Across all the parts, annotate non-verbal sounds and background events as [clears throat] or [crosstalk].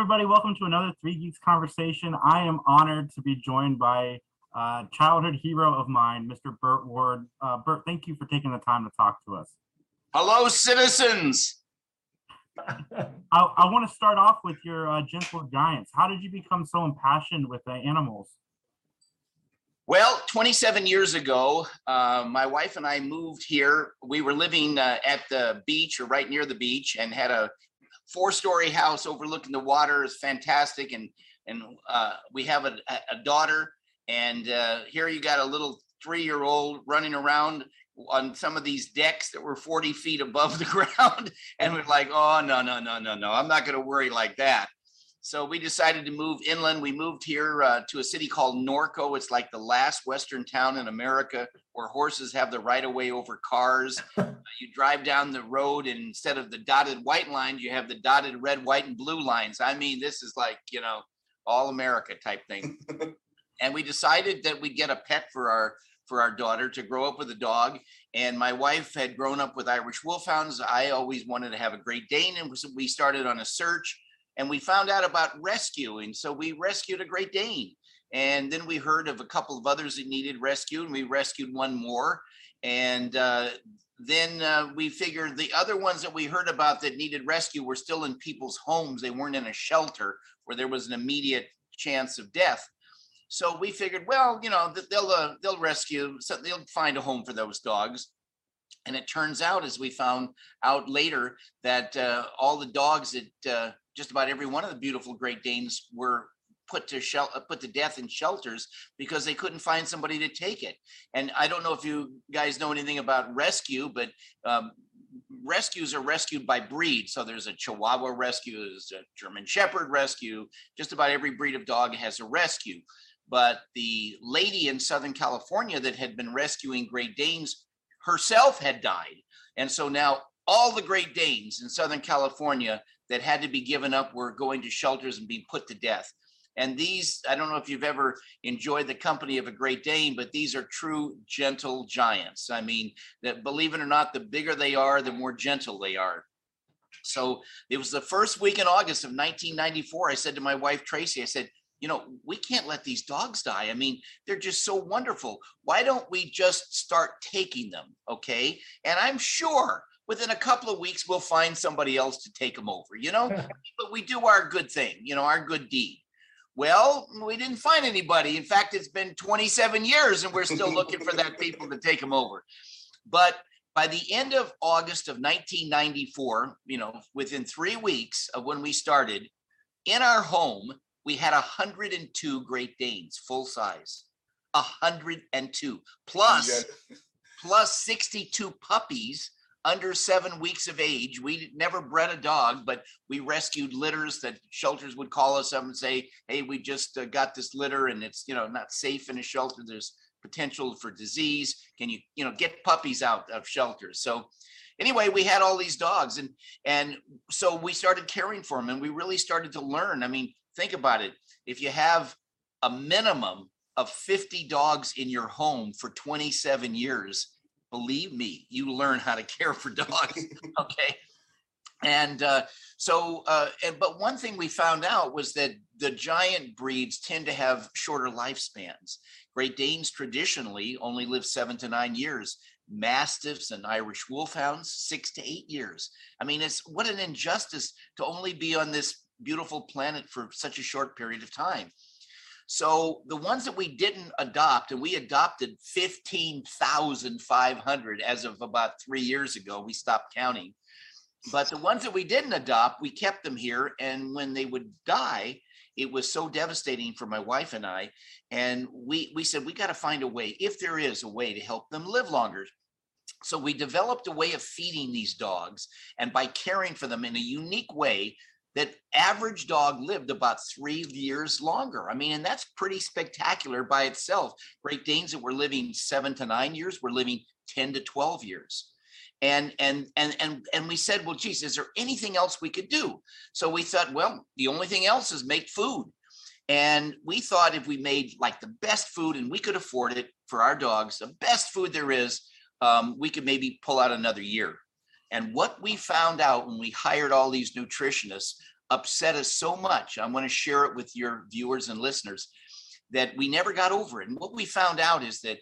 Everybody. Welcome to another Three Geeks conversation. I am honored to be joined by a childhood hero of mine, Mr. Burt Ward. Uh, Burt, thank you for taking the time to talk to us. Hello, citizens. [laughs] I, I want to start off with your uh, gentle giants. How did you become so impassioned with uh, animals? Well, 27 years ago, uh, my wife and I moved here. We were living uh, at the beach or right near the beach and had a four story house overlooking the water. is fantastic. And, and uh, we have a, a daughter. And uh, here you got a little three year old running around on some of these decks that were 40 feet above [laughs] the ground. And we're like, oh, no, no, no, no, no. I'm not going to worry like that. So we decided to move inland. We moved here uh, to a city called Norco. It's like the last Western town in America where horses have the right of way over cars. Uh, [laughs] you drive down the road, and instead of the dotted white lines, you have the dotted red, white, and blue lines. I mean, this is like, you know, all America type thing. [laughs] and we decided that we'd get a pet for our for our daughter to grow up with a dog. And my wife had grown up with Irish Wolfhounds. I always wanted to have a Great Dane, and we started on a search and we found out about rescuing. So we rescued a Great Dane. And then we heard of a couple of others that needed rescue, and we rescued one more. And uh, then uh, we figured the other ones that we heard about that needed rescue were still in people's homes. They weren't in a shelter where there was an immediate chance of death. So we figured, well, you know, they'll uh, they'll rescue, so they'll find a home for those dogs. And it turns out, as we found out later, that uh, all the dogs that uh, just about every one of the beautiful Great Danes were put to shel- uh, put to death in shelters because they couldn't find somebody to take it. And I don't know if you guys know anything about rescue, but um, rescues are rescued by breed. So there's a Chihuahua rescue, there's a German Shepherd rescue. Just about every breed of dog has a rescue. But the lady in Southern California that had been rescuing Great Danes herself had died. And so now all the Great Danes in Southern California that had to be given up were going to shelters and being put to death. And these, I don't know if you've ever enjoyed the company of a Great Dane, but these are true gentle giants. I mean, that believe it or not, the bigger they are, the more gentle they are. So it was the first week in August of 1994. I said to my wife, Tracy, I said, you know, we can't let these dogs die. I mean, they're just so wonderful. Why don't we just start taking them? Okay. And I'm sure within a couple of weeks we'll find somebody else to take them over you know? [laughs] But we do our good thing you know our good deed. Well we didn't find anybody. In fact it's been 27 years and we're still looking for that people to take them over. But by the end of august of 1994 you know within three weeks of when we started in our home we had 102 great danes full size. 102 plus plus 62 puppies under seven weeks of age. We never bred a dog, but we rescued litters that shelters would call us up and say, "Hey, we just uh, got this litter, and it's you know not safe in a shelter. There's potential for disease. Can you you know get puppies out of shelters?" So anyway, we had all these dogs, and and so we started caring for them, and we really started to learn. I mean, think about it. If you have a minimum of 50 dogs in your home for 27 years believe me, you learn how to [laughs] care for dogs. [laughs] okay. And uh, so, uh, and, but one thing we found out was that the giant breeds tend to have shorter lifespans. Great Danes traditionally only live seven to nine years. Mastiffs and Irish Wolfhounds, six to eight years. I mean, it's what an injustice to only be on this beautiful planet for such a short period of time. So the ones that we didn't adopt, and we adopted 15,500 as of about three years ago, we stopped counting. But the ones that we didn't adopt, we kept them here. And when they would die, it was so devastating for my wife and I. And we, we said, we got to find a way, if there is a way to help them live longer. So we developed a way of feeding these dogs and by caring for them in a unique way that average dog lived about three years longer. I mean, and that's pretty spectacular by itself. Great Danes that were living seven to nine years were living 10 to 12 years. And and and and and we said, well, geez, is there anything else we could do? So we thought, well, the only thing else is make food. And we thought if we made like the best food and we could afford it for our dogs, the best food there is, um, we could maybe pull out another year. And what we found out when we hired all these nutritionists upset us so much. I want to share it with your viewers and listeners that we never got over it. And what we found out is that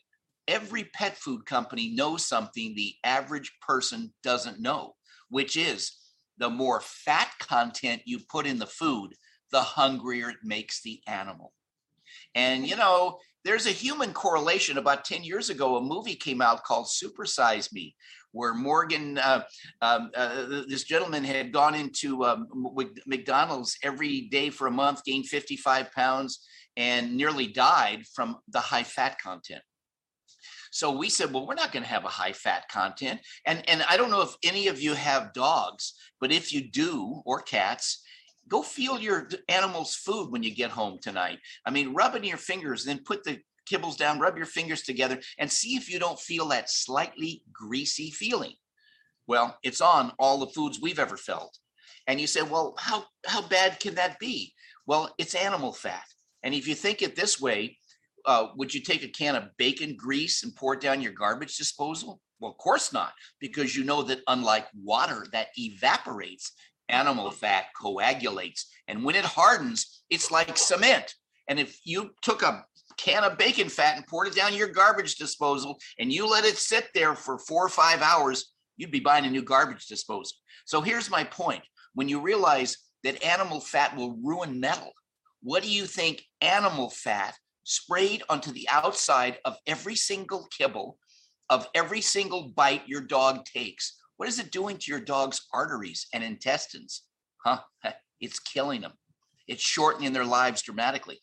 every pet food company knows something the average person doesn't know, which is the more fat content you put in the food, the hungrier it makes the animal. And you know, there's a human correlation. About 10 years ago, a movie came out called Supersize Me, where Morgan, uh, um, uh, this gentleman had gone into um, McDonald's every day for a month, gained 55 pounds, and nearly died from the high fat content. So we said, well, we're not going to have a high fat content. And, and I don't know if any of you have dogs, but if you do, or cats, go feel your animal's food when you get home tonight. I mean, rub it in your fingers, then put the kibbles down, rub your fingers together, and see if you don't feel that slightly greasy feeling. Well, it's on all the foods we've ever felt. And you say, well, how, how bad can that be? Well, it's animal fat. And if you think it this way, uh, would you take a can of bacon grease and pour it down your garbage disposal? Well, of course not, because you know that unlike water that evaporates, animal fat coagulates. And when it hardens, it's like cement. And if you took a can of bacon fat and poured it down your garbage disposal and you let it sit there for four or five hours, you'd be buying a new garbage disposal. So here's my point. When you realize that animal fat will ruin metal, what do you think animal fat sprayed onto the outside of every single kibble of every single bite your dog takes? What is it doing to your dog's arteries and intestines? Huh? [laughs] It's killing them. It's shortening their lives dramatically.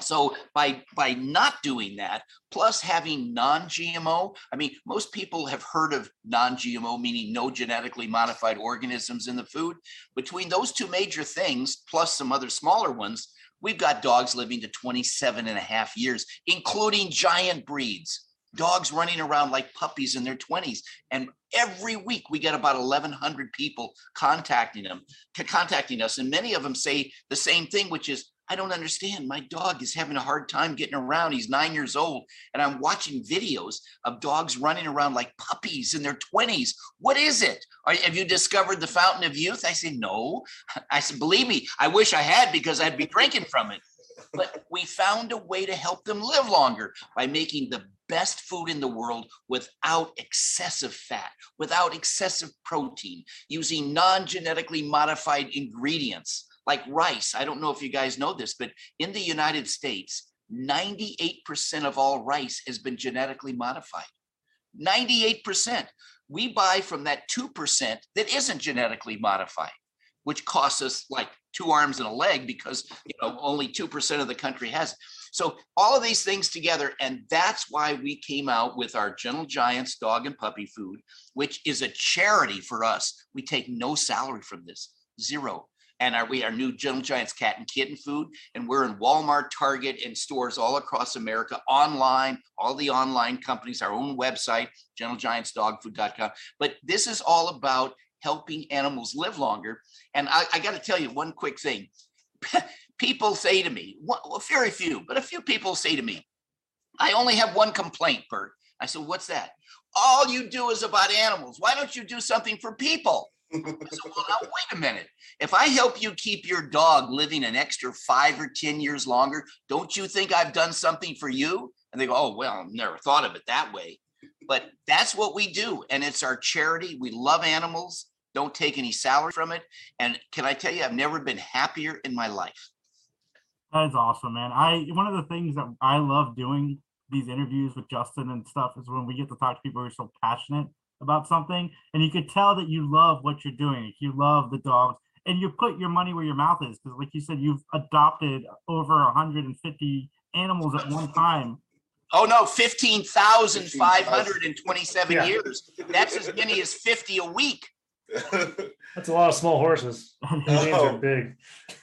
So by by not doing that, plus having non-GMO, I mean, most people have heard of non-GMO, meaning no genetically modified organisms in the food. Between those two major things, plus some other smaller ones, we've got dogs living to 27 and a half years, including giant breeds. Dogs running around like puppies in their 20s. And every week we get about 1,100 people contacting them, contacting us. And many of them say the same thing, which is, I don't understand. My dog is having a hard time getting around. He's nine years old. And I'm watching videos of dogs running around like puppies in their 20s. What is it? Are, have you discovered the fountain of youth? I say, no. [laughs] I said, believe me, I wish I had because I'd be drinking from it. But we found a way to help them live longer by making the best food in the world without excessive fat, without excessive protein, using non genetically modified ingredients like rice. I don't know if you guys know this, but in the United States, 98% of all rice has been genetically modified. 98%. We buy from that 2% that isn't genetically modified, which costs us like two arms and a leg because you know only 2% of the country has it. So all of these things together, and that's why we came out with our Gentle Giants dog and puppy food, which is a charity for us. We take no salary from this, zero. And our we our new Gentle Giants cat and kitten food, and we're in Walmart, Target, and stores all across America, online, all the online companies, our own website, gentlegiantsdogfood.com. But this is all about helping animals live longer. And I, I got to tell you one quick thing. [laughs] people say to me, well, very few, but a few people say to me, I only have one complaint, Burt. I said, what's that? All you do is about animals. Why don't you do something for people? I said, well, now, wait a minute. If I help you keep your dog living an extra five or 10 years longer, don't you think I've done something for you? And they go, oh, well, I've never thought of it that way. But that's what we do. And it's our charity. We love animals, don't take any salary from it. And can I tell you, I've never been happier in my life. That is awesome, man. I one of the things that I love doing these interviews with Justin and stuff is when we get to talk to people who are so passionate about something, and you could tell that you love what you're doing. You love the dogs, and you put your money where your mouth is because, like you said, you've adopted over 150 animals at one time. Oh, no, 15,527 Yeah. years. That's as many as 50 a week. [laughs] That's a lot of small horses. [laughs] These Oh. are big.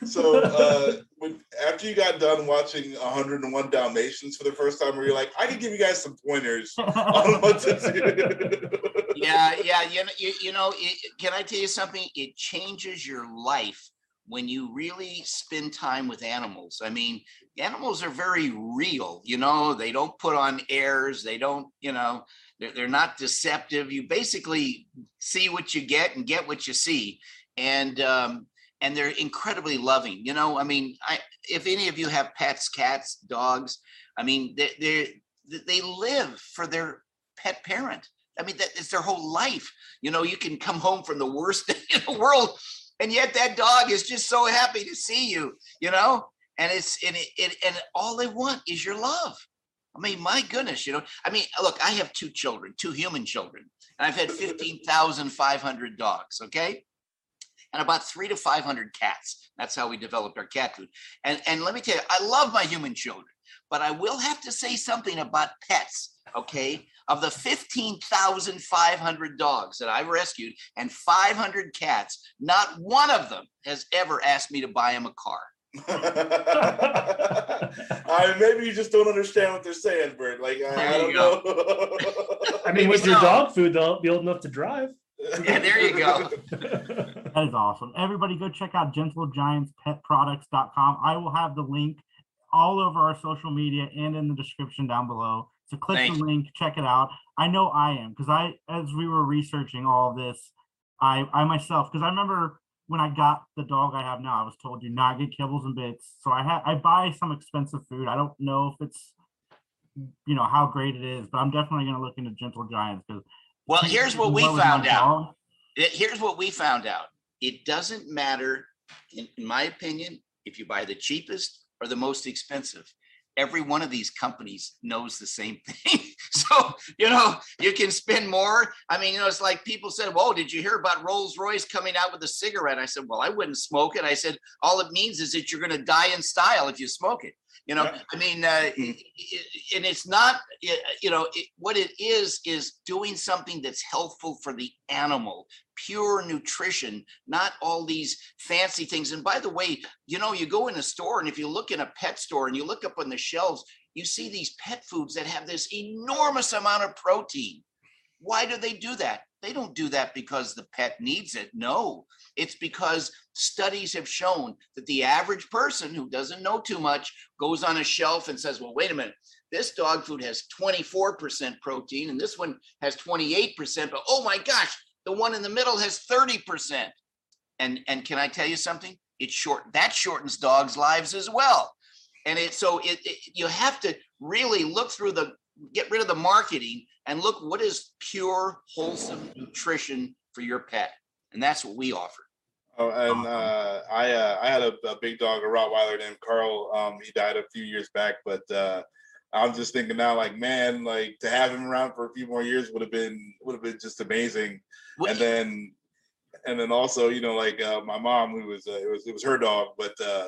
So uh, [laughs] when, after you got done watching 101 Dalmatians for the first time, were you like, I can give you guys some pointers on what to do? Yeah, yeah. You know, you, you know it, can I tell you something? It changes your life when you really spend time with animals. I mean, animals are very real, you know, they don't put on airs, they don't, you know, they're, they're not deceptive. You basically see what you get and get what you see. And um, and they're incredibly loving. You know, I mean, I if any of you have pets, cats, dogs, I mean, they they they live for their pet parent. I mean, that is their whole life. You know, you can come home from the worst [laughs] day in the world, and yet that dog is just so happy to see you. You know, and it's and it, it and all they want is your love. I mean, my goodness, you know. I mean, look, I have two children, two human children, and I've had fifteen thousand five hundred dogs. Okay, and about three to 500 cats. That's how we developed our cat food. And, and let me tell you, I love my human children, but I will have to say something about pets, okay? Of the 15,500 dogs that I've rescued and 500 cats, not one of them has ever asked me to buy them a car. [laughs] I maybe you just don't understand what they're saying, Burt. Like I, I don't you know. [laughs] I mean, with your dog food, they'll be old enough to drive. Yeah, there you go. [laughs] That is awesome. Everybody go check out gentlegiantspetproducts.com. I will have the link all over our social media and in the description down below. So click Thank the link, check it out. I know I am because I, as we were researching all this, I, I myself, because I remember when I got the dog I have now, I was told do not get kibbles and bits. So I had I buy some expensive food. I don't know if it's you know how great it is, but I'm definitely gonna look into Gentle Giants because Well, here's what we found out. Here's what we found out. It doesn't matter, in, in my opinion, if you buy the cheapest or the most expensive. Every one of these companies knows the same [laughs] thing. so, you know, you can spend more. I mean, you know, it's like people said, Whoa, did you hear about Rolls Royce coming out with a cigarette? I said, Well, I wouldn't smoke it. I said, All it means is that you're going to die in style if you smoke it. You know, Yeah. I mean, uh, and it's not, you know, it, what it is, is doing something that's helpful for the animal, pure nutrition, not all these fancy things. And by the way, you know, you go in a store and if you look in a pet store and you look up on the shelves, you see these pet foods that have this enormous amount of protein. Why do they do that? They don't do that because the pet needs it. No, it's because studies have shown that the average person who doesn't know too much goes on a shelf and says, well, wait a minute, this dog food has 24% protein and this one has 28%, but oh my gosh, the one in the middle has 30%. And and can I tell you something? It short that shortens dogs' lives as well. And it so it, it you have to really look through the get rid of the marketing and look what is pure wholesome nutrition for your pet. And that's what we offer. Oh, and uh, I uh, I had a, a big dog, a Rottweiler named Carl. Um, he died a few years back, but uh, I'm just thinking now, like, man, like to have him around for a few more years would have been would have been just amazing. What- And then, and then also, you know, like uh, my mom, who was uh, it was it was her dog, but uh,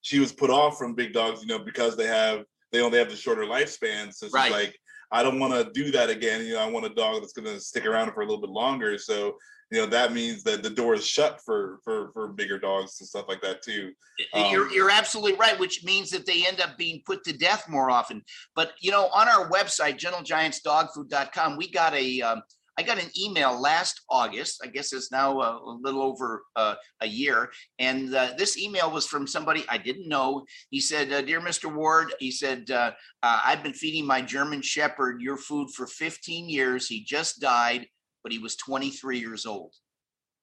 she was put off from big dogs, you know, because they have they only have the shorter lifespan. So she's Right. like, I don't want to do that again. You know, I want a dog that's going to stick around for a little bit longer. So you know that means that the door is shut for for for bigger dogs and stuff like that too. You're, Um, you're absolutely right, which means that they end up being put to death more often. But you know, on our website, gentlegiantsdogfood.com, we got a, um, I got an email last August. I guess it's now a, a little over uh, a year, and uh, this email was from somebody I didn't know. He said, uh, "Dear Mr. Ward," he said, uh, uh, "I've been feeding my German Shepherd your food for 15 years. He just died, but he was 23 years old.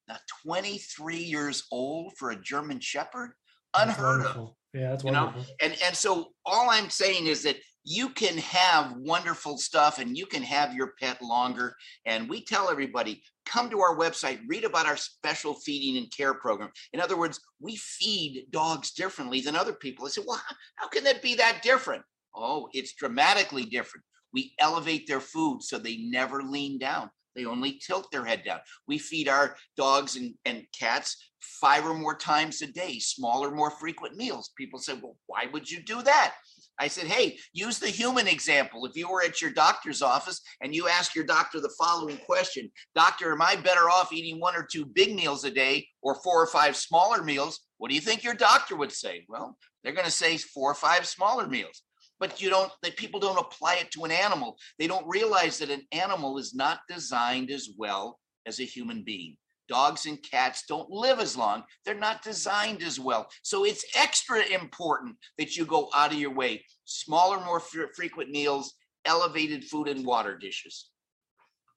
Now, 23 years old for a German Shepherd." Unheard of. Yeah, that's You know, wonderful. And and so all I'm saying is that you can have wonderful stuff and you can have your pet longer. And we tell everybody, come to our website, read about our special feeding and care program. In other words, we feed dogs differently than other people. They say, well, how, how can that be that different? Oh, it's dramatically different. We elevate their food so they never lean down. They only tilt their head down. We feed our dogs and, and cats five or more times a day, smaller, more frequent meals. People say, well, why would you do that? I said, hey, use the human example. If you were at your doctor's office and you ask your doctor the following question Doctor, am I better off eating one or two big meals a day or four or five smaller meals? What do you think your doctor would say? Well, they're going to say four or five smaller meals. But you don't, that people don't apply it to an animal. They don't realize that an animal is not designed as well as a human being dogs and cats don't live as long. They're not designed as well. So it's extra important that you go out of your way. Smaller, more fre- frequent meals, elevated food and water dishes.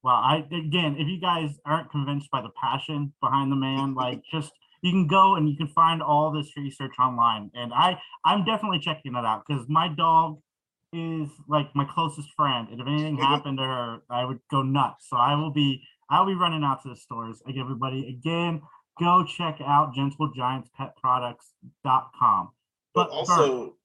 Well, I again, if you guys aren't convinced by the passion behind the man, [laughs] like just you can go and you can find all this research online. And I I'm definitely checking that out because my dog is like my closest friend. And if anything [laughs] happened to her, I would go nuts. So I will be I'll be running out to the stores. Like everybody, again, go check out gentlegiantspetproducts.com. But But also,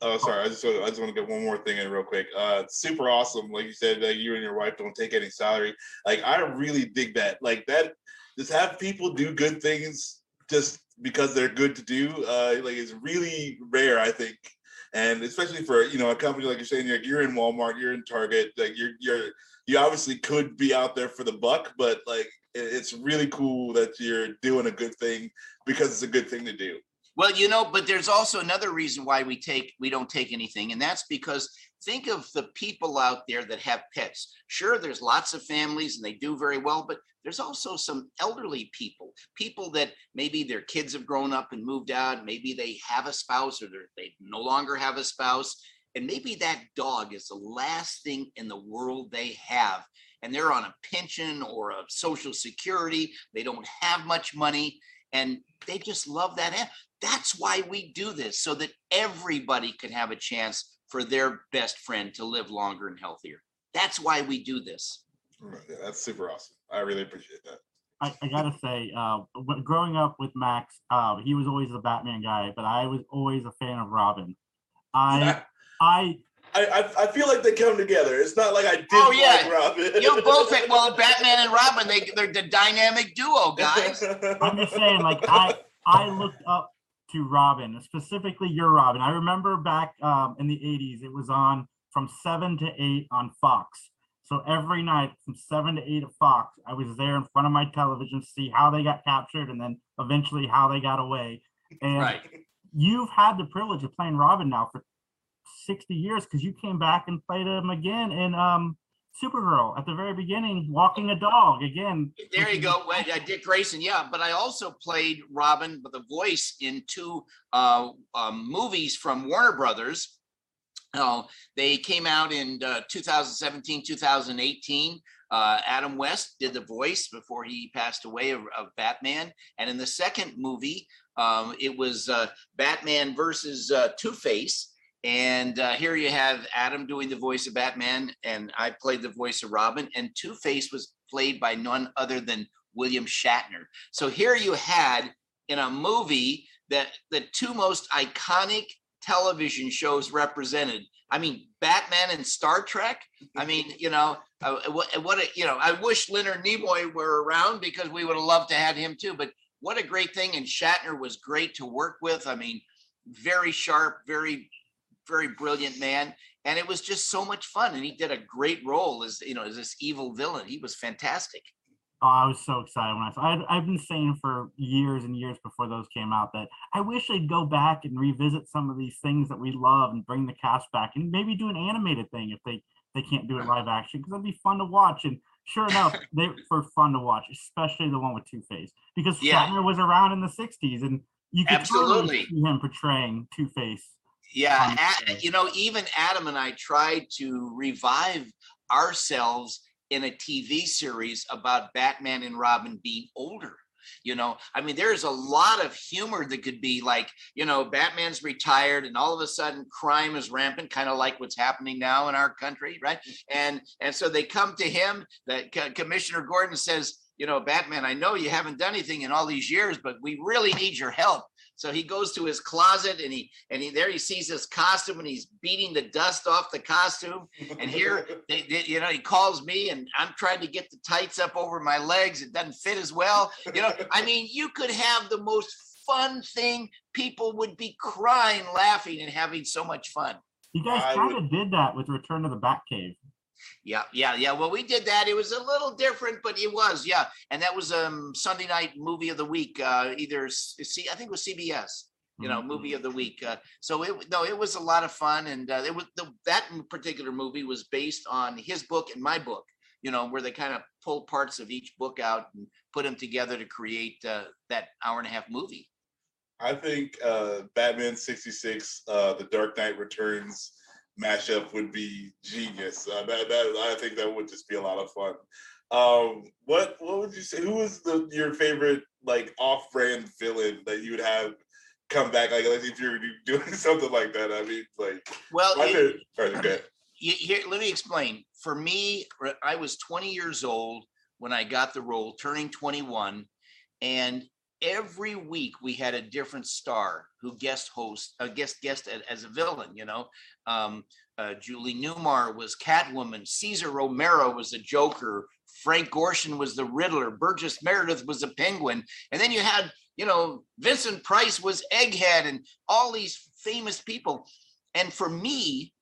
oh, sorry, I just, I just want to get one more thing in real quick. Uh, super awesome. Like you said, that you and your wife don't take any salary. Like I really dig that. Like that, just have people do good things just because they're good to do. Uh, like it's really rare, I think. And especially for you know a company like you're saying, you're, you're in Walmart, you're in Target, like you're you're you obviously could be out there for the buck, but like it's really cool that you're doing a good thing because it's a good thing to do. Well, you know, but there's also another reason why we take we don't take anything, and that's because think of the people out there that have pets. Sure, there's lots of families and they do very well, but there's also some elderly people, people that maybe their kids have grown up and moved out, maybe they have a spouse or they no longer have a spouse, and maybe that dog is the last thing in the world they have, and they're on a pension or a social security, they don't have much money, and they just love that animal. That's why we do this, so that everybody can have a chance for their best friend to live longer and healthier. That's why we do this. Yeah, that's super awesome. I really appreciate that. I, I gotta say, uh, growing up with Max, uh, he was always the Batman guy, but I was always a fan of Robin. I, [laughs] I, I, I I feel like they come together. It's not like I did Oh, yeah. like Robin. You both, [laughs] well, Batman and Robin, they, they're the dynamic duo, guys. I'm just saying, like I, I looked up to Robin, specifically your Robin. I remember back um, in the '80s, it was on from seven to eight on Fox. So every night from seven to eight at Fox, I was there in front of my television to see how they got captured and then eventually how they got away. And Right. you've had the privilege of playing Robin now for 60 years because you came back and played him again in um Supergirl at the very beginning, walking a dog again. There you go. Well, uh, Dick Grayson, yeah. But I also played Robin with a voice in two uh, um, movies from Warner Brothers. Oh, they came out in uh, 2017, 2018. Uh, Adam West did the voice before he passed away of, of Batman. And in the second movie, um, it was uh, Batman versus uh, Two Face. And uh, here you have Adam doing the voice of Batman, and I played the voice of Robin. And Two Face was played by none other than William Shatner. So here you had in a movie that the two most iconic television shows represented. I mean, Batman and Star Trek. I mean, you know, uh, what, what a, you know, I wish Leonard Nimoy were around because we would have loved to have him too. But what a great thing! And Shatner was great to work with. I mean, very sharp, very, very brilliant man, and it was just so much fun. And he did a great role as you know, as this evil villain. He was fantastic. Oh, I was so excited when I saw. I'd, I've been saying for years and years before those came out that I wish they'd go back and revisit some of these things that we love and bring the cast back and maybe do an animated thing if they they can't do it live action because that'd be fun to watch. And sure enough, [laughs] they were fun to watch, especially the one with Two Face because Yeah. Shatner was around in the '60s and you could Absolutely. totally see him portraying Two Face. Yeah, you know, even Adam and I tried to revive ourselves in a TV series about Batman and Robin being older. You know, I mean, there's a lot of humor that could be like, you know, Batman's retired and all of a sudden crime is rampant, kind of like what's happening now in our country, right? Mm. And and so they come to him. That Co- Commissioner Gordon says, you know, Batman, I know you haven't done anything in all these years, but we really need your help. So he goes to his closet and he and he there he sees his costume and he's beating the dust off the costume. And here [laughs] they, they- you know he calls me and I'm trying to get the tights up over my legs. It doesn't fit as well. You know, I mean, you could have the most fun thing. People would be crying, laughing, and having so much fun. You guys kind of did that with Return to the Batcave. Yeah, yeah, yeah. Well, we did that. It was a little different, but it was, yeah. And that was um Sunday night movie of the week. Uh, either s- see, I think it was CBS. You know, Mhm. movie of the week. Uh, so it no, it was a lot of fun, and uh, it was the, that particular movie was based on his book and my book. You know, where they kind of pull parts of each book out and put them together to create uh, that hour and a half movie. I think uh, Batman 66, uh, The Dark Knight Returns, mashup would be genius. Uh, that, that I think that would just be a lot of fun. Um, what what would you say? Who was the your favorite like off-brand villain that you would have come back? Like, like if you're [laughs] doing something like that, I mean, like, Well, it- here, let me explain. For me, I was 20 years old when I got the role, turning 21, and every week we had a different star who guest host, a guest guest as a villain. You know, um, uh, Julie Newmar was Catwoman, Cesar Romero was the Joker, Frank Gorshin was the Riddler, Burgess Meredith was the Penguin, and then you had, you know, Vincent Price was Egghead, and all these famous people. And for me,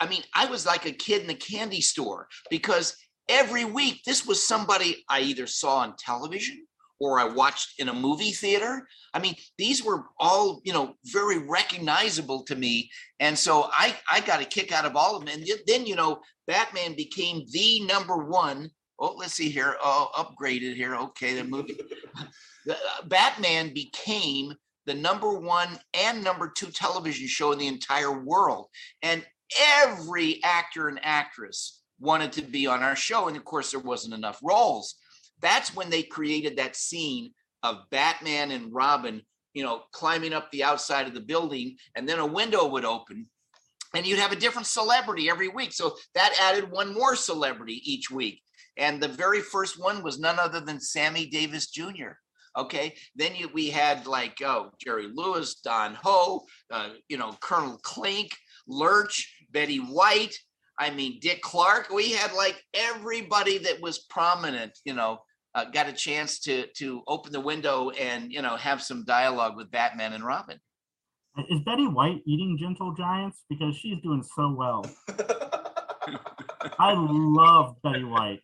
I mean, I was like a kid in the candy store because every week this was somebody I either saw on television or I watched in a movie theater. I mean, these were all, you know, very recognizable to me. And so I, I got a kick out of all of them. And then, you know, Batman became the number one. Oh, let's see here. Oh, upgraded here. Okay, [laughs] the movie. Uh, Batman became the number one and number two television show in the entire world. And every actor and actress wanted to be on our show. And of course, there wasn't enough roles. That's when they created that scene of Batman and Robin, you know, climbing up the outside of the building, and then a window would open. And you'd have a different celebrity every week. So that added one more celebrity each week. And the very first one was none other than Sammy Davis Jr. Okay. Then you, we had like, oh, Jerry Lewis, Don Ho, uh, you know, Colonel Klink, Lurch, Betty White. I mean, Dick Clark. We had like everybody that was prominent, you know, uh, got a chance to to open the window and you know have some dialogue with Batman and Robin. Is Betty White eating Gentle Giants because she's doing so well? I love Betty White.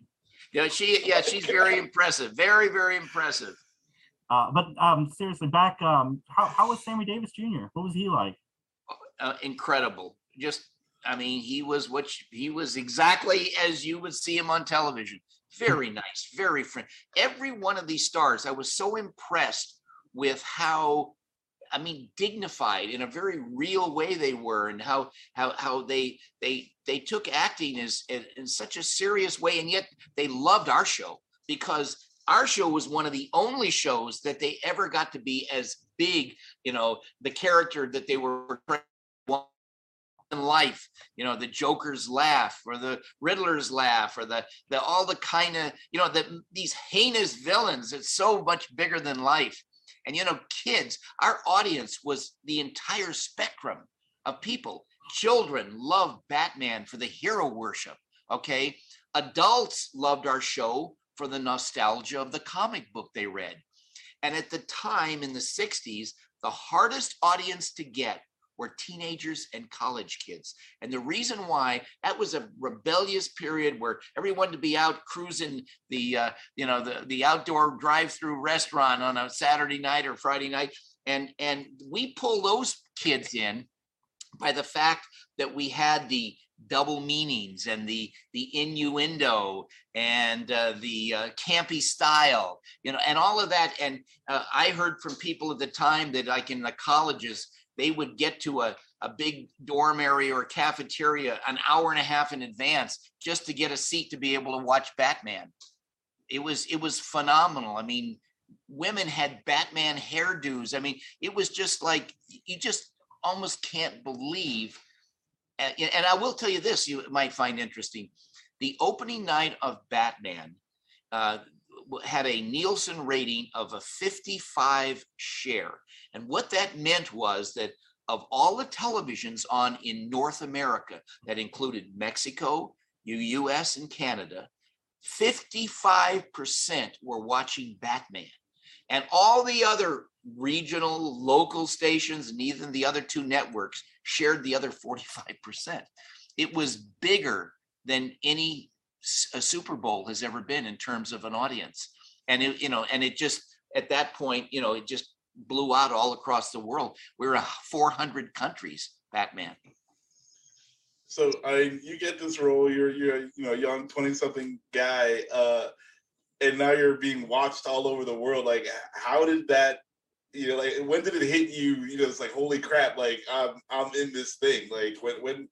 Yeah, she yeah she's very impressive, very very impressive. Uh, but um, seriously, back um, how how was Sammy Davis Jr.? What was he like? uh, incredible. Just, I mean, he was what you- he was exactly as you would see him on television. Hmm. Very nice, very friend. Every one of these stars, I was so impressed with how, I mean, dignified in a very real way they were, and how how how they they they took acting as in, in such a serious way, and yet they loved our show because our show was one of the only shows that they ever got to be as big you know the character that they were life you know the joker's laugh or the riddler's laugh or the the all the kind of you know the these heinous villains it's so much bigger than life. And you know kids our audience was the entire spectrum of people. Children loved batman for the hero worship okay? Adults loved our show for the nostalgia of the comic book they read. And at the time in the 60s the hardest audience to get were teenagers and college kids. And the reason why that was a rebellious period where everyone to be out cruising the uh, you know the the outdoor drive-through restaurant on a Saturday night or Friday night, and and we pull those kids in by the fact that we had the double meanings and the the innuendo and uh, the uh, campy style you know and all of that and uh, i heard from people at the time that like in the colleges they would get to a, a big dorm area or cafeteria an hour and a half in advance just to get a seat to be able to watch batman. It was it was phenomenal. I mean women had batman hairdos. I mean it was just like you just almost can't believe and, i will tell you this you might find interesting. The opening night of batman uh, had a Nielsen rating of a 55 share. And what that meant was that of all the televisions on in North America, that included Mexico, US, and Canada, 55% were watching Batman. And all the other regional, local stations, and even the other two networks shared the other 45%. It was bigger than any a Super Bowl has ever been in terms of an audience. And it, you know, and it just at that point, you know, it just blew out all across the world. We were in 400 countries, Batman. So I, you get this role. You're you're you know young twenty something guy, uh, and now you're being watched all over the world. Like, how did that? You know, like when did it hit you? You know, it's like holy crap! Like I'm I'm in this thing. Like when when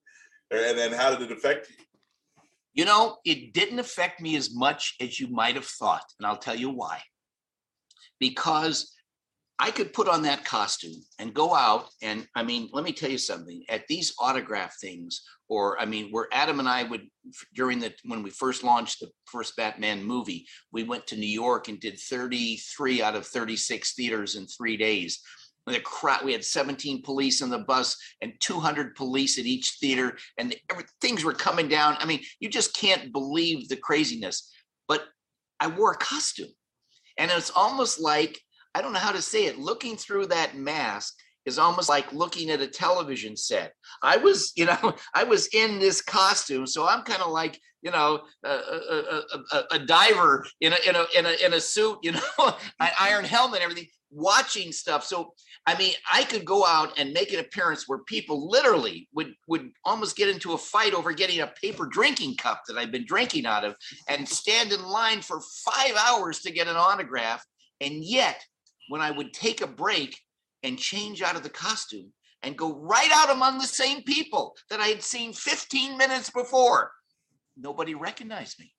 and then how did it affect you? You know, it didn't affect me as much as you might have thought, and I'll tell you why. Because I could put on that costume and go out and I mean, let me tell you something. At these autograph things, or I mean, where Adam and I would during the when we first launched the first Batman movie, we went to New York and did 33 out of 36 theaters in three days. The crowd, we had 17 police on the bus and 200 police at each theater, and the, things were coming down. I mean, you just can't believe the craziness. But I wore a costume, and it's almost like I don't know how to say it. Looking through that mask is almost like looking at a television set. I was, you know, [laughs] I was in this costume, so I'm kind of like, you know, a, a, a, a, diver in a in a in a in a suit, you [laughs] know, an iron helmet, everything, watching stuff. So, I mean, I could go out and make an appearance where people literally would would almost get into a fight over getting a paper drinking cup that I've been drinking out of, and stand in line for five hours to get an autograph, and yet when I would take a break and change out of the costume and go right out among the same people that I had seen 15 minutes before. Nobody recognized me.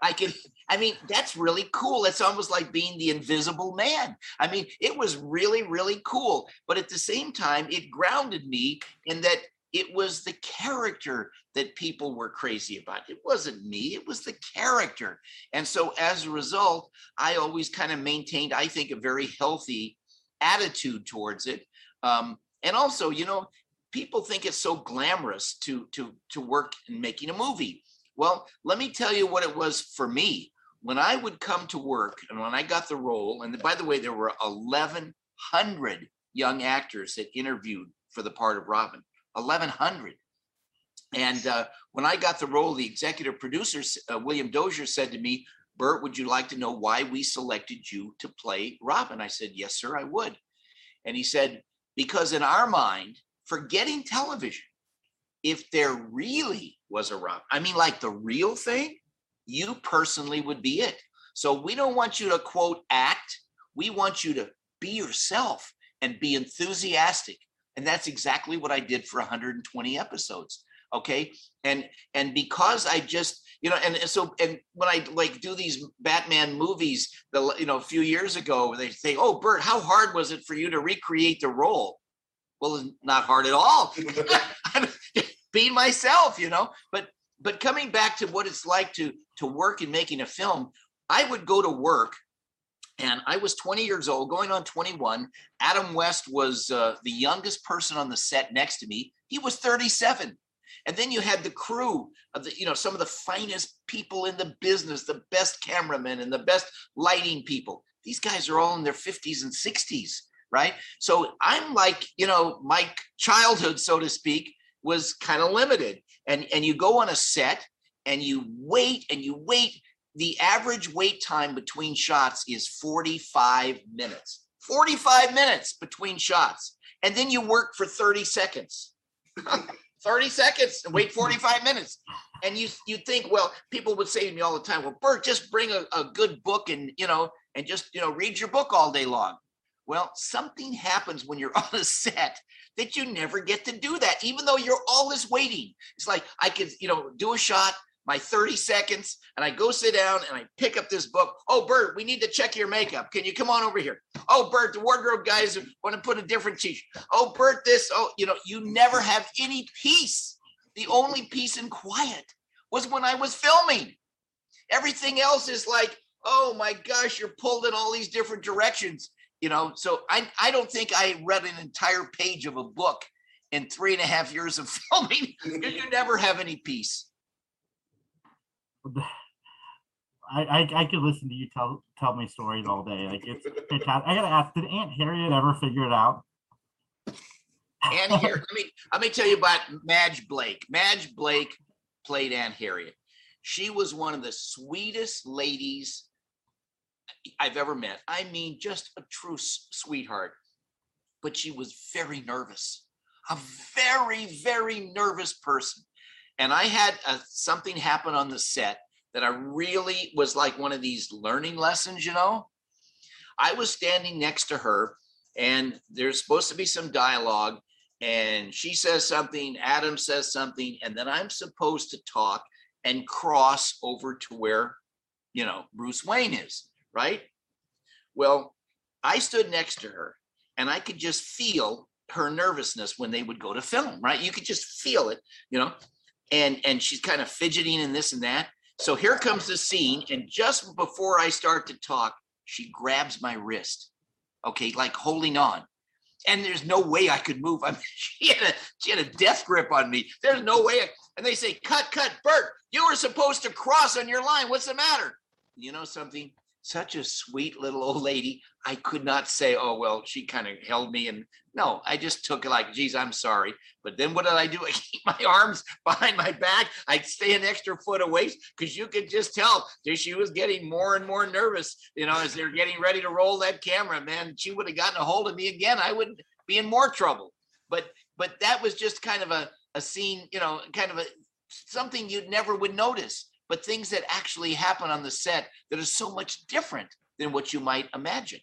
I could, I mean, that's really cool. It's almost like being the invisible man. I mean, it was really, really cool. But at the same time, it grounded me in that it was the character that people were crazy about. It wasn't me, it was the character. And so as a result, I always kind of maintained, I think, a very healthy attitude towards it. Um, and also, you know, people think it's so glamorous to to to work in making a movie. Well, let me tell you what it was for me. When I would come to work and when I got the role, and by the way, there were 1,100 young actors that interviewed for the part of Robin. 1100 and uh, when i got the role the executive producer uh, william dozier said to me Burt, would you like to know why we selected you to play robin i said yes sir i would and he said because in our mind forgetting television if there really was a robin i mean like the real thing you personally would be it so we don't want you to quote act we want you to be yourself and be enthusiastic and that's exactly what I did for 120 episodes. Okay. And and because I just, you know, and so and when I like do these Batman movies, the you know, a few years ago, they say, Oh, Burt, how hard was it for you to recreate the role? Well, not hard at all. [laughs] Being myself, you know, but but coming back to what it's like to to work in making a film, I would go to work and I was 20 years old, going on 21. Adam West was uh, the youngest person on the set next to me. He was 37. And then you had the crew of the, you know, some of the finest people in the business, the best cameramen and the best lighting people. These guys are all in their 50s and 60s, right? So I'm like, you know, my childhood, so to speak, was kind of limited. And and you go on a set and you wait and you wait the average wait time between shots is 45 minutes. 45 minutes between shots. And then you work for 30 seconds. [laughs] 30 seconds and wait 45 minutes. And you you think, well, people would say to me all the time, well, Burt, just bring a, a good book and you know, and just you know, read your book all day long. Well, something happens when you're [laughs] on a set that you never get to do that, even though you're always waiting. It's like I could, you know, do a shot, my 30 seconds and I go sit down and I pick up this book. Oh, Burt, we need to check your makeup. Can you come on over here? Oh, Burt, the wardrobe guys want to put a different t-shirt. Oh, Burt, this. Oh, you know, you never have any peace. The only peace and quiet was when I was filming. Everything else is like, oh my gosh, you're pulled in all these different directions. You know, so I, I don't think I read an entire page of a book in three and a half years of [laughs] filming because you never have any peace. I, I I could listen to you tell tell me stories all day. Like it's fantastic. I gotta ask, did Aunt Harriet ever figure it out? Aunt [laughs] Harriet, let me let me tell you about Madge Blake. Madge Blake played Aunt Harriet. She was one of the sweetest ladies I've ever met. I mean, just a true sweetheart. But she was very nervous, a very, very nervous person. And I had a, something happen on the set that I really was like one of these learning lessons, you know. I was standing next to her, and there's supposed to be some dialogue, and she says something, Adam says something, and then I'm supposed to talk and cross over to where, you know, Bruce Wayne is, right? Well, I stood next to her and I could just feel her nervousness when they would go to film, right? You could just feel it, you know, and and she's kind of fidgeting and this and that. So here comes the scene, and just before I start to talk, she grabs my wrist, okay, like holding on. And there's no way I could move. [laughs] I mean, she had a she had a death grip on me. There's no way. I- and they say, "Cut, cut, Burt. You were supposed to cross on your line. What's the matter?" You know something? Such a sweet little old lady. I could not say, "Oh well." She kind of held me, and no, I just took it like, "Geez, I'm sorry." But then what did I do? [laughs] I keep my arms behind my back. I'd stay an extra foot away because you could just tell that she was getting more and more nervous. You know, as they're getting ready to roll that camera, man, she would have gotten a hold of me again. I would be in more trouble. But but that was just kind of a a scene, you know, kind of a something you never would notice, but things that actually happen on the set that are so much different than what you might imagine.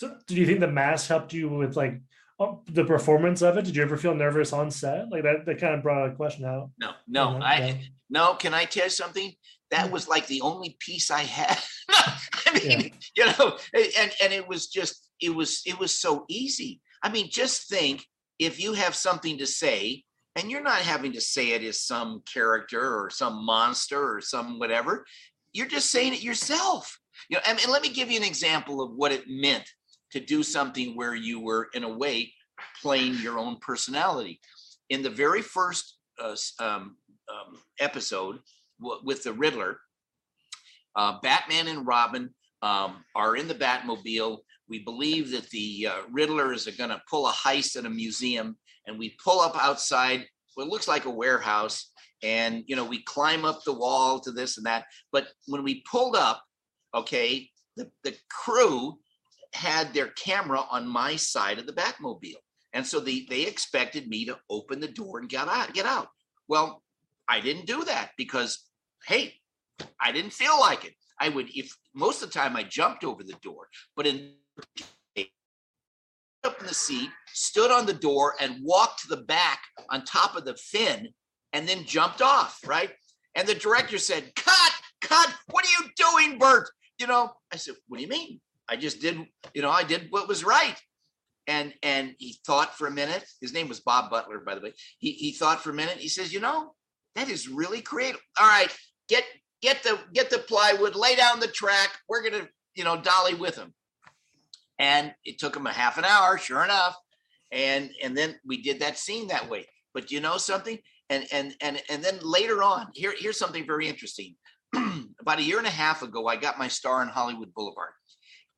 So, do you think the mask helped you with like uh, the performance of it? Did you ever feel nervous on set? Like that, that kind of brought a question out. No, no, I yeah. no. Can I tell you something? That Mm. was like the only piece I had. [laughs] I mean, Yeah. you know, and and it was just it was it was so easy. I mean, just think if you have something to say and you're not having to say it as some character or some monster or some whatever, you're just saying it yourself. You know, and, and let me give you an example of what it meant to do something where you were in a way playing your own personality. In the very first uh, um, um, episode w- with the Riddler, uh, Batman and Robin um, are in the Batmobile. We believe that the uh, Riddler is going to pull a heist at a museum, and we pull up outside what looks like a warehouse, and you know we climb up the wall to this and that. But when we pulled up, okay, the the crew had their camera on my side of the Batmobile, and so they they expected me to open the door and get out. Get out. Well, I didn't do that because, hey, I didn't feel like it. I would, if most of the time I jumped over the door, but in up in the seat, stood on the door and walked to the back on top of the fin and then jumped off, right? And the director said, Cut, cut, what are you doing, Burt? You know, I said, What do you mean? I just did, you know, I did what was right. And and he thought for a minute. His name was Bob Butler, by the way. He he thought for a minute. He says, you know, that is really creative. All right, get get the get the plywood, lay down the track. We're gonna, you know, dolly with him. And it took him a half an hour, sure enough. And and then we did that scene that way. But you know something? And and and and then later on, here here's something very interesting. [clears throat] About a year and a half ago, I got my star in Hollywood Boulevard,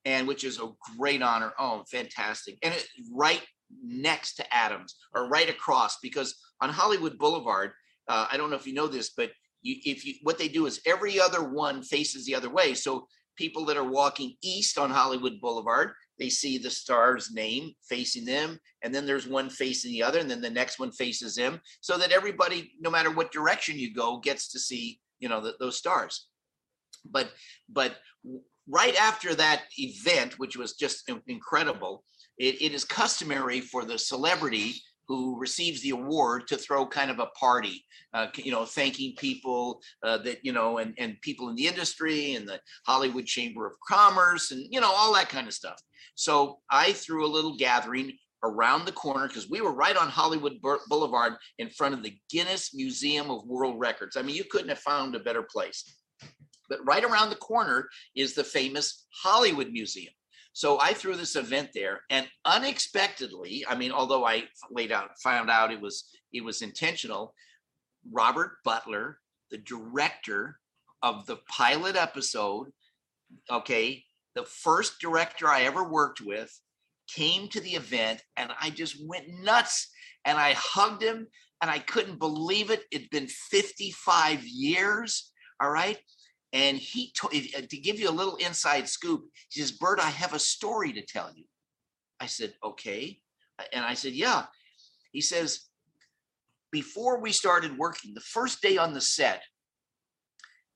and which is a great honor. Oh, fantastic! And it right next to Adams, or right across, because on Hollywood Boulevard, uh, I don't know if you know this, but you, if you what they do is every other one faces the other way. So people that are walking east on Hollywood Boulevard, they see the star's name facing them, and then there's one facing the other, and then the next one faces them, so that everybody, no matter what direction you go, gets to see you know th- those stars. But but right after that event, which was just incredible, it, it is customary for the celebrity who receives the award to throw kind of a party, uh, you know, thanking people uh, that you know, and and people in the industry and the Hollywood Chamber of Commerce and you know all that kind of stuff. So I threw a little gathering around the corner because we were right on Hollywood Boulevard in front of the Guinness Museum of World Records. I mean, you couldn't have found a better place. But right around the corner is the famous Hollywood Museum. So I threw this event there, and unexpectedly, I mean, although I laid out found out it was it was intentional, Robert Butler, the director of the pilot episode, okay, the first director I ever worked with, came to the event, and I just went nuts, and I hugged him, and I couldn't believe it. It'd been 55 years, all right. And he told uh, to give you a little inside scoop. He says, "Burt, I have a story to tell you." I said, "Okay," and I said, "Yeah." He says, "Before we started working, the first day on the set,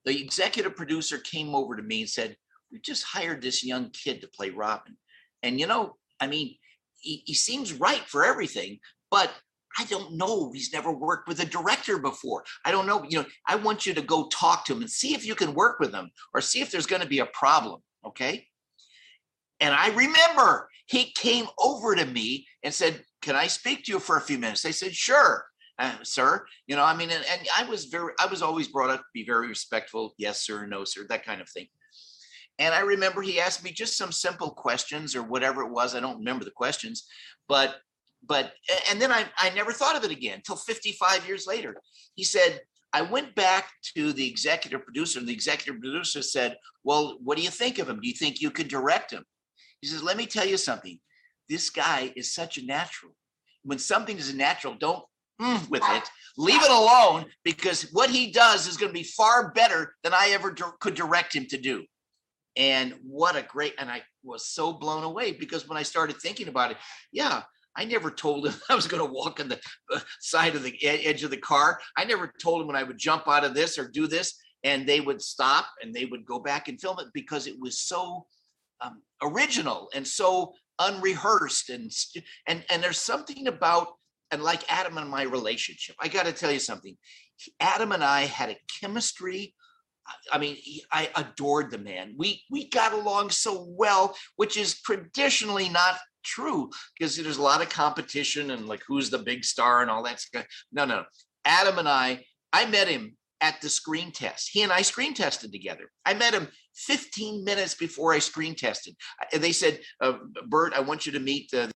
the executive producer came over to me and said, "We just hired this young kid to play Robin, and you know, I mean, he, he seems right for everything, but I don't know. He's never worked with a director before. I don't know. You know, I want you to go talk to him and see if you can work with him or see if there's going to be a problem. Okay. And I remember he came over to me and said, Can I speak to you for a few minutes? I said, Sure, uh, sir. You know, I mean, and, and I was very, I was always brought up to be very respectful. Yes, sir. No, sir. That kind of thing. And I remember he asked me just some simple questions or whatever it was. I don't remember the questions, but but and then I, I never thought of it again until 55 years later. He said, I went back to the executive producer, and the executive producer said, Well, what do you think of him? Do you think you could direct him? He says, Let me tell you something. This guy is such a natural. When something is a natural, don't mm with it. Leave it alone because what he does is going to be far better than I ever dir- could direct him to do. And what a great, and I was so blown away because when I started thinking about it, yeah, I never told him [laughs] I was going to walk on the uh, side of the edge of the car. I never told him when I would jump out of this or do this, and they would stop and they would go back and film it because it was so um, original and so unrehearsed and and and there's something about and like Adam and my relationship. I got to tell you something. Adam and I had a chemistry. I- mean, I adored the man. We we got along so well, which is traditionally not true because there's a lot of competition and like who's the big star and all that stuff. No, no. Adam and I, I met him at the screen test. He and I screen tested together. I met him 15 minutes before I screen tested. Uh, They said, uh, Burt, I want you to meet the